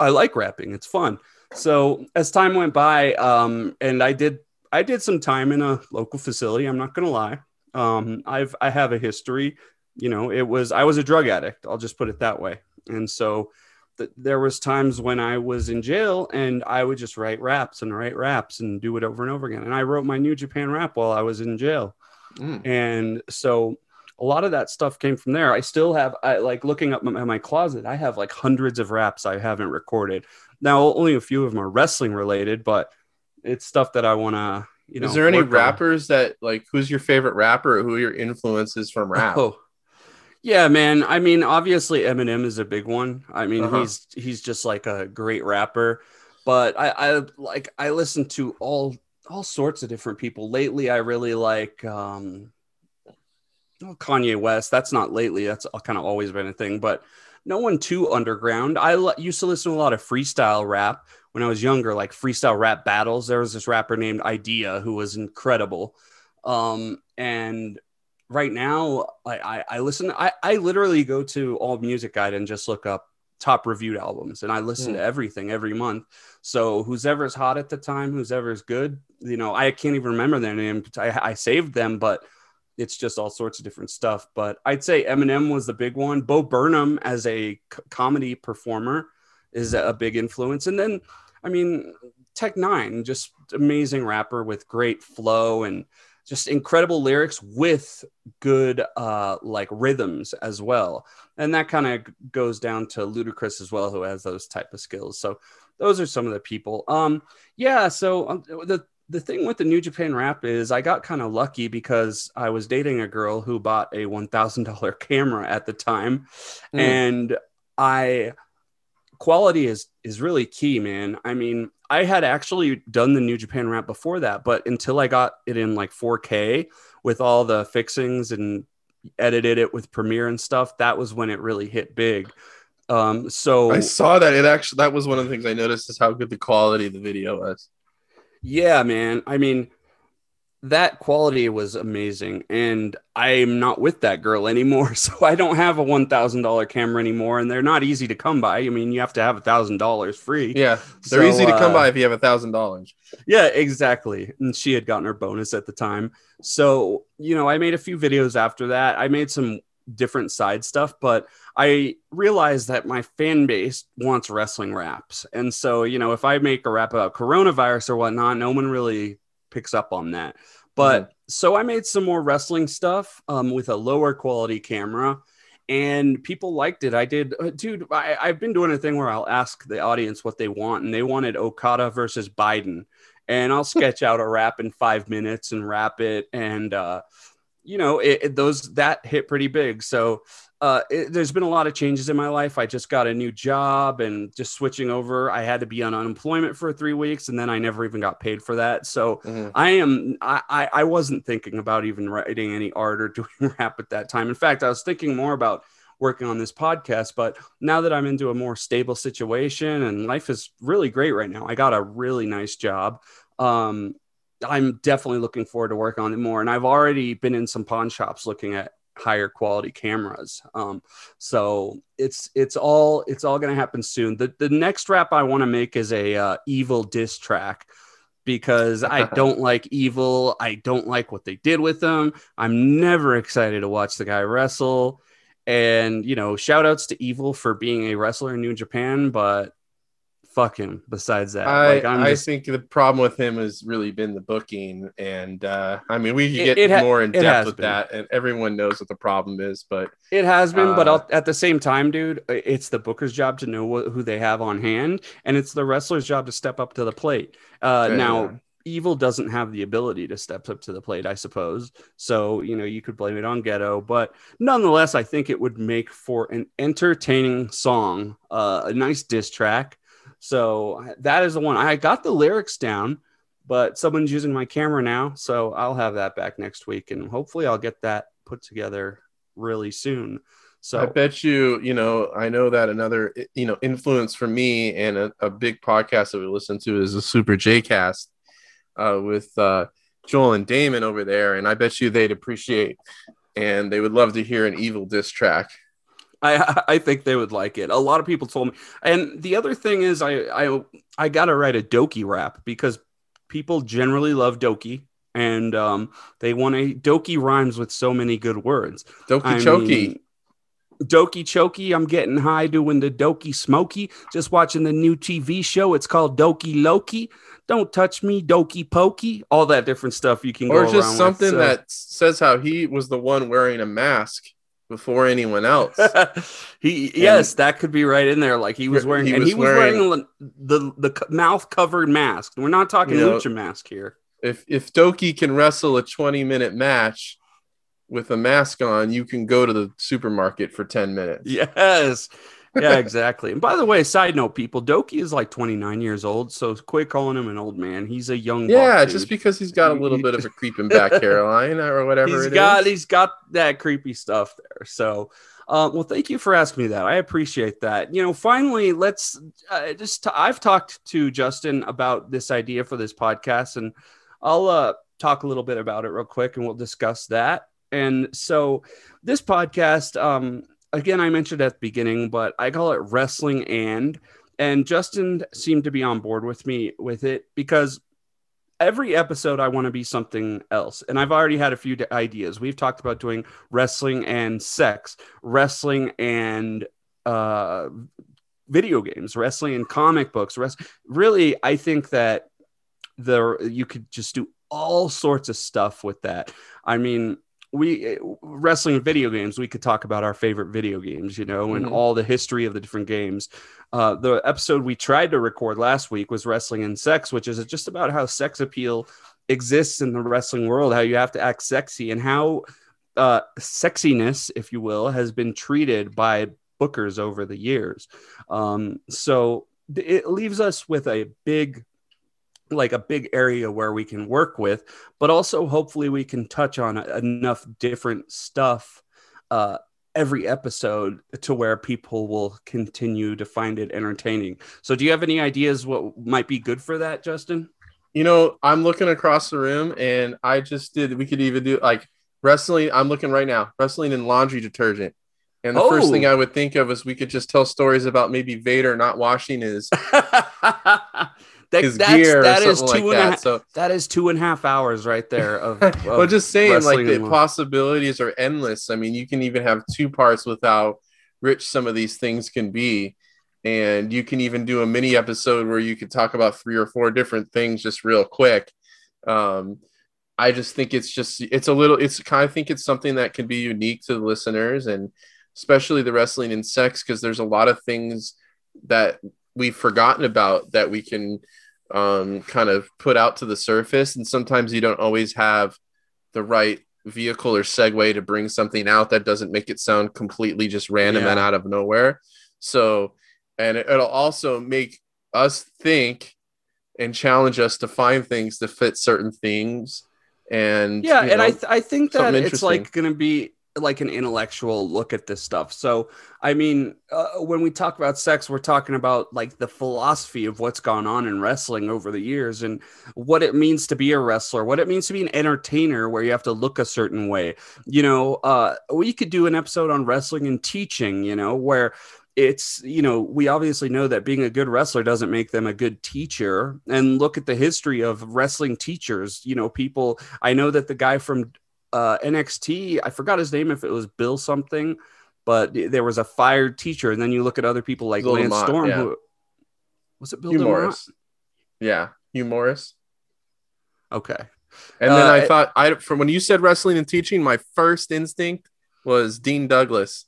I like rapping. It's fun. So as time went by, um, and I did I did some time in a local facility. I'm not gonna lie. Um, I've I have a history. You know, it was I was a drug addict. I'll just put it that way. And so th- there was times when I was in jail and I would just write raps and write raps and do it over and over again. And I wrote my New Japan rap while I was in jail. Mm. And so a lot of that stuff came from there. I still have, I like looking up my, my closet, I have like hundreds of raps I haven't recorded. Now, only a few of them are wrestling related, but it's stuff that I want to, you know. Is there any work on. rappers that like? Who's your favorite rapper? Or who are your influences from rap? Oh, yeah, man. I mean, obviously Eminem is a big one. I mean, Uh-huh. he's he's just like a great rapper. But I, I like I listen to all all sorts of different people. Lately, I really like um, oh, Kanye West. That's not lately. That's kind of always been a thing. But no one too underground. I l- used to listen to a lot of freestyle rap when I was younger, like freestyle rap battles. There was this rapper named Idea who was incredible. Um, and right now, I, I, I listen, I, I literally go to All Music Guide and just look up top reviewed albums and I listen Hmm. to everything every month. So who's ever's hot at the time, who's ever's good, you know, I can't even remember their name. I, I saved them, but it's just all sorts of different stuff. But I'd say Eminem was the big one. Bo Burnham as a c- comedy performer is a big influence. And then, I mean, Tech N9ne, just amazing rapper with great flow and just incredible lyrics with good uh like rhythms as well. And that kind of goes down to Ludacris as well, who has those type of skills. So those are some of the people. Um, yeah. So um, the the thing with the New Japan rap is I got kind of lucky because I was dating a girl who bought a one thousand dollar (laughs) camera at the time, Hmm. and I quality is is really key, man. I mean, I had actually done the New Japan rap before that, but until I got it in like 4K with all the fixings and edited it with Premiere and stuff, that was when it really hit big. Um, so I saw that. It actually that was one of the things I noticed is how good the quality of the video was. Yeah, man. I mean, that quality was amazing and i'm not with that girl anymore (laughs) so i don't have a $1000 camera anymore and they're not easy to come by. I mean you have to have a thousand dollars free. Yeah, they're So, easy to come uh, by if you have a thousand dollars. yeah exactly. And she had gotten her bonus at the time. So you know i made a few videos after that. I made some different side stuff but i realized that my fan base wants wrestling raps. And so you know if i make a rap about coronavirus or whatnot no one really picks up on that. But so i made some more wrestling stuff um, with a lower quality camera and people liked it. I did uh, dude I, i've been doing a thing where i'll ask the audience what they want and they wanted okada versus biden. And I'll sketch out a rap in five minutes and rap it. And, uh, you know, it, it- those that hit pretty big. So uh, it, there's been a lot of changes in my life. I just got a new job and just switching over. I had to be on unemployment for three weeks and then I never even got paid for that. So Mhm. I am, I, I I wasn't thinking about even writing any art or (laughs) doing rap at that time. In fact, I was thinking more about working on this podcast. But now that I'm into a more stable situation and life is really great right now, I got a really nice job. Um, I'm definitely looking forward to working on it more. And I've already been in some pawn shops looking at higher quality cameras. Um, so it's it's all it's all gonna happen soon. The the next rap I want to make is a uh, evil diss track because I (laughs) don't like evil. I don't like what they did with them. I'm never excited to watch the guy wrestle. And you know, shout outs to Evil for being a wrestler in New Japan, but fuck him. Besides that, I, like I just think the problem with him has really been the booking, and uh, I mean we could get it ha- more in depth with been. that, and everyone knows what the problem is. But It has been, but Uh, I'll, at the same time, dude, it's the booker's job to know what, who they have on hand, and it's the wrestler's job to step up to the plate. Uh, Yeah. now, Evil doesn't have the ability to step up to the plate, I suppose. So, you know, you could blame it on Gedo, but nonetheless, I think it would make for an entertaining song, uh, a nice diss track. So that is the one. I got the lyrics down, but someone's using my camera now, so I'll have that back next week, and hopefully, I'll get that put together really soon. So I bet you, you know, I know that another, you know, influence for me and a, a big podcast that we listen to is the Super J Cast uh, with uh, Joel and Damon over there, and I bet you they'd appreciate and they would love to hear an evil diss track. I I think they would like it. A lot of people told me. And the other thing is I I I got to write a Douki rap because people generally love Douki and um they want a Douki rhymes with so many good words. Douki I Choki. mean, Douki Choki, I'm getting high doing the Douki Smoky. Just watching the new TV show. It's called Douki Loki. Don't touch me, Douki Pokey. All that different stuff you can or go just something with, so- that says how he was the one wearing a mask before anyone else. (laughs) he yes, that could be right in there. Like he was He wearing, and was he was wearing, the the c- mouth covered mask. We're not talking You know- lucha mask here. if if Douki can wrestle a 20 minute match with a mask on, you can go to the supermarket for 10 minutes. Yes, yeah, exactly. And by the way, side note, people, Douki is like 29 years old, so quit calling him an old man. He's a young. Yeah, just dude. because he's got a little bit of a creeping back (laughs) hairline or whatever he's it got is. he's got that creepy stuff there. So, uh, well, thank you for asking me that. I appreciate that. You know, finally, let's uh, just. i I've talked to Justin about this idea for this podcast, and I'll uh, talk a little bit about it real quick, and we'll discuss that. And so, this podcast, um, again, I mentioned at the beginning, but I call it wrestling and. And Justin seemed to be on board with me with it because every episode I want to be something else. And I've already had a few ideas. We've talked about doing wrestling and sex, wrestling and uh video games, wrestling and comic books. Rest- really, I think that there you could just do all sorts of stuff with that. I mean, we wrestling and video games we could talk about our favorite video games you know and Mhm. all the history of the different games uh, the episode we tried to record last week was wrestling and sex which is just about how sex appeal exists in the wrestling world how you have to act sexy and how uh, sexiness if you will has been treated by bookers over the years um, so it leaves us with a big like a big area where we can work with but also hopefully we can touch on enough different stuff uh, every episode to where people will continue to find it entertaining so do you have any ideas what might be good for that justin You know, I'm looking across the room and I just did we could even do like wrestling. I'm looking right now, wrestling in laundry detergent. And the oh. first thing oh. I would think of is we could just tell stories about maybe Vader not washing his (laughs) that, his gear that is two like and that. A, so that is two and a half hours right there of, (laughs) of well just saying like the possibilities are endless i mean you can even have two parts with how rich some of these things can be and you can even do a mini episode where you could talk about three or four different things just real quick um, i just think it's just it's a little it's kind of think it's something that can be unique to the listeners and especially the wrestling and sex because there's a lot of things that we've forgotten about that we can um, kind of put out to the surface. And sometimes you don't always have the right vehicle or segue to bring something out that doesn't make it sound completely just random yeah. and out of nowhere. So, and it, it'll also make us think and challenge us to find things to fit certain things. And yeah, and know, I th- I think that it's like going to be like an intellectual look at this stuff. So, I mean, uh, when we talk about sex, we're talking about like the philosophy of what's gone on in wrestling over the years and what it means to be a wrestler, what it means to be an entertainer where you have to look a certain way. You know, uh, we could do an episode on wrestling and teaching, you know, where it's you know we obviously know that being a good wrestler doesn't make them a good teacher and look at the history of wrestling teachers you know people i know that the guy from uh, NXT. I forgot his name if it was Bill something, but there was a fired teacher. And then you look at other people like Bill Lance Storm. Yeah. Who was it? Bill Hugh Morris. Yeah, Hugh Morris. Okay. And then uh, I thought I from when you said wrestling and teaching, my first instinct was Dean Douglas.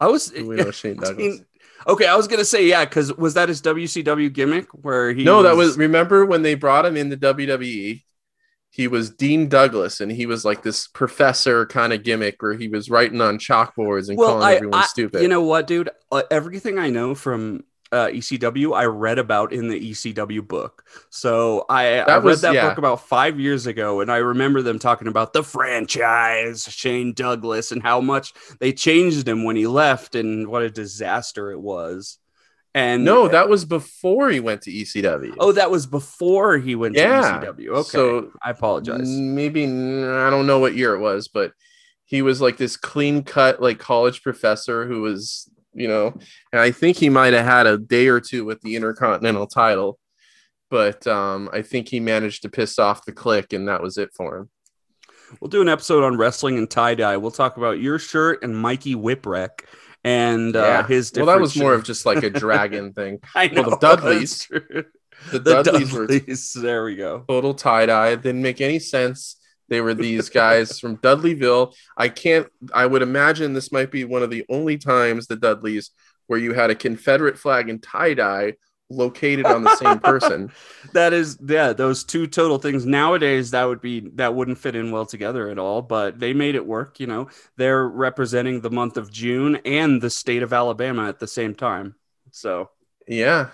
I was we know (laughs) Shane Douglas. Dean, okay, I was gonna say yeah, because was that his WCW gimmick where he? No, was... that was. Remember when they brought him in the WWE? He was Dean Douglas, and he was like this professor kind of gimmick where he was writing on chalkboards and well, calling I, everyone I, stupid. You know what, dude? Uh, everything I know from uh, ECW, I read about in the ECW book. So I, I was, read that yeah. book about five years ago, and I remember them talking about the franchise, Shane Douglas, and how much they changed him when he left, and what a disaster it was. And no, that was before he went to ECW. Oh, that was before he went yeah. to ECW. Okay. So I apologize. Maybe I don't know what year it was, but he was like this clean cut like college professor who was, you know, and I think he might have had a day or two with the Intercontinental title, but um, I think he managed to piss off the clique and that was it for him. We'll do an episode on wrestling and tie dye. We'll talk about your shirt and Mikey Whipwreck and uh, yeah. his. Well, that was more of just like a dragon thing. (laughs) I know. Well, the Dudleys. The, the Dudleys, Dudleys were there we go. Total tie dye. Didn't make any sense. They were these guys from Dudleyville. I can't. I would imagine this might be one of the only times the Dudleys where you had a Confederate flag and tie dye located on the same person. (laughs) that is yeah, those two total things. Nowadays that would be that wouldn't fit in well together at all, but they made it work, you know. They're representing the month of June and the state of Alabama at the same time. So, yeah.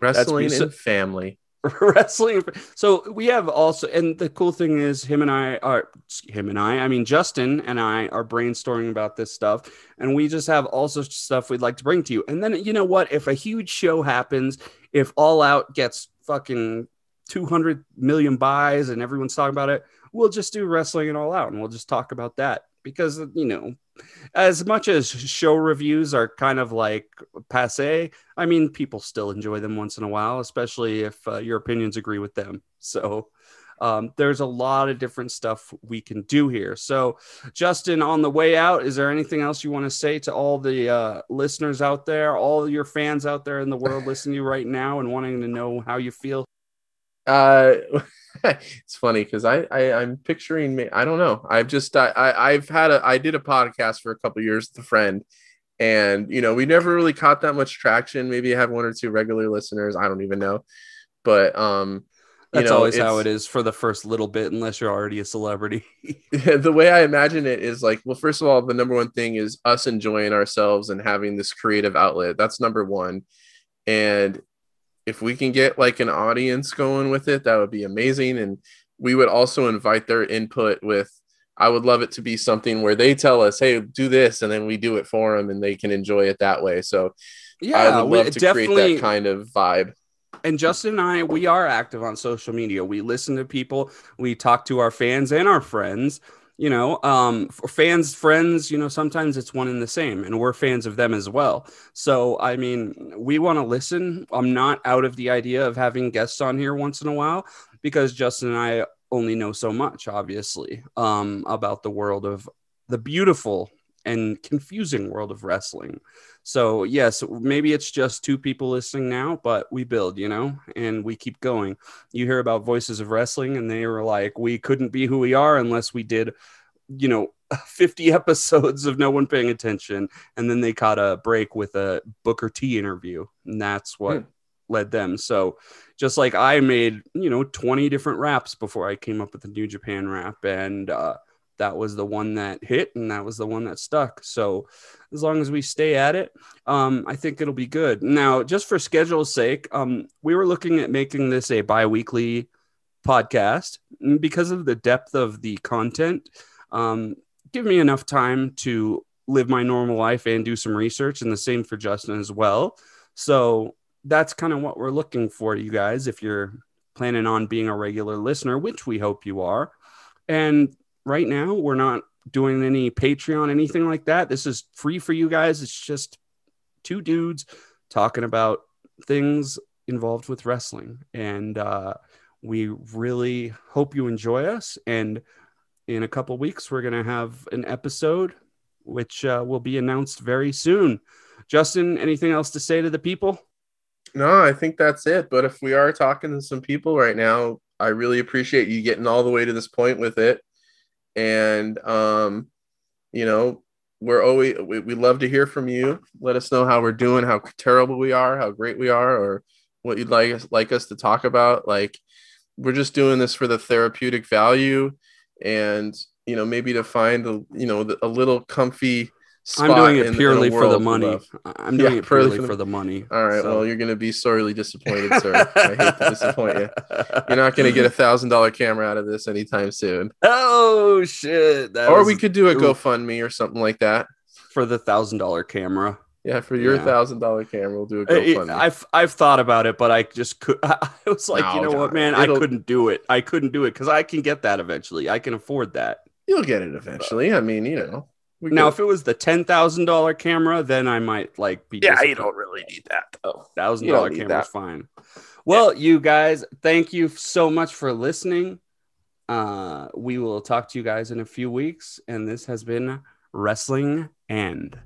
Wrestling and family. (laughs) wrestling. So we have also, and the cool thing is, him and I are him and I. I mean, Justin and I are brainstorming about this stuff, and we just have all sorts of stuff we'd like to bring to you. And then you know what? If a huge show happens, if All Out gets fucking two hundred million buys and everyone's talking about it, we'll just do wrestling and All Out, and we'll just talk about that because you know as much as show reviews are kind of like passe, I mean, people still enjoy them once in a while, especially if uh, your opinions agree with them. So, um, there's a lot of different stuff we can do here. So, Justin, on the way out, is there anything else you want to say to all the uh, listeners out there, all your fans out there in the world (laughs) listening to you right now and wanting to know how you feel? Uh, (laughs) it's funny because I, I I'm picturing me. I don't know. I've just I, I have had a I did a podcast for a couple years with a friend, and you know we never really caught that much traction. Maybe I have one or two regular listeners. I don't even know, but um. That's know, always how it is for the first little bit, unless you're already a celebrity. (laughs) the way I imagine it is like, well, first of all, the number one thing is us enjoying ourselves and having this creative outlet. That's number one. And if we can get like an audience going with it, that would be amazing. And we would also invite their input with, I would love it to be something where they tell us, hey, do this, and then we do it for them and they can enjoy it that way. So yeah, I would love to create that kind of vibe. and Justin and I, we are active on social media. We listen to people, we talk to our fans and our friends. You know, um, for fans, friends, you know, sometimes it's one and the same, and we're fans of them as well. So, I mean, we want to listen. I'm not out of the idea of having guests on here once in a while because Justin and I only know so much, obviously, um, about the world of the beautiful and confusing world of wrestling. So, yes, maybe it's just two people listening now, but we build, you know, and we keep going. You hear about Voices of Wrestling, and they were like, we couldn't be who we are unless we did, you know, (laughs) 50 episodes of no one paying attention. And then they caught a break with a Booker T interview. And that's what hmm. led them. So, just like I made, you know, 20 different raps before I came up with the New Japan rap. And, uh, that was the one that hit and that was the one that stuck. So as long as we stay at it, um, I think it'll be good. Now, just for schedule's sake, um, we were looking at making this a bi-weekly podcast because of the depth of the content. Um, give me enough time to live my normal life and do some research, and the same for Justin as well. So that's kind of what we're looking for, you guys. If you're planning on being a regular listener, which we hope you are, and right now. We're not doing any Patreon, anything like that. This is free for you guys. It's just two dudes talking about things involved with wrestling. And uh, we really hope you enjoy us. And in a couple weeks, we're going to have an episode which uh, will be announced very soon. Justin, anything else to say to the people? No, I think that's it. But if we are talking to some people right now, I really appreciate you getting all the way to this point with it and um, you know we're always we, we love to hear from you. Let us know how we're doing how terrible we are how great we are or what you'd like us like us to talk about. Like we're just doing this for the therapeutic value and you know maybe to find a you know a little comfy I'm doing it purely for the money. I'm doing yeah, it purely for the, for the, money. All right. So. Well, you're going to be sorely disappointed, sir. (laughs) I hate to disappoint you. You're not going to get a thousand dollar camera out of this anytime soon. (laughs) Oh shit! That or was, we could do a GoFundMe or something like that for the thousand dollar camera. Yeah, for your thousand yeah. dollar camera, we'll do a GoFundMe. I've I've thought about it, but I just could. (laughs) I was like, no, you know what, man, I couldn't do it. I couldn't do it because I can get that eventually. I can afford that. You'll get it eventually. I mean, you know. We now, if it was the ten thousand dollar camera, then I might like be. Yeah, you don't really need that though. Thousand dollar camera is fine. Well, yeah. you guys, thank you so much for listening. Uh, we will talk to you guys in a few weeks, and this has been Wrestling and.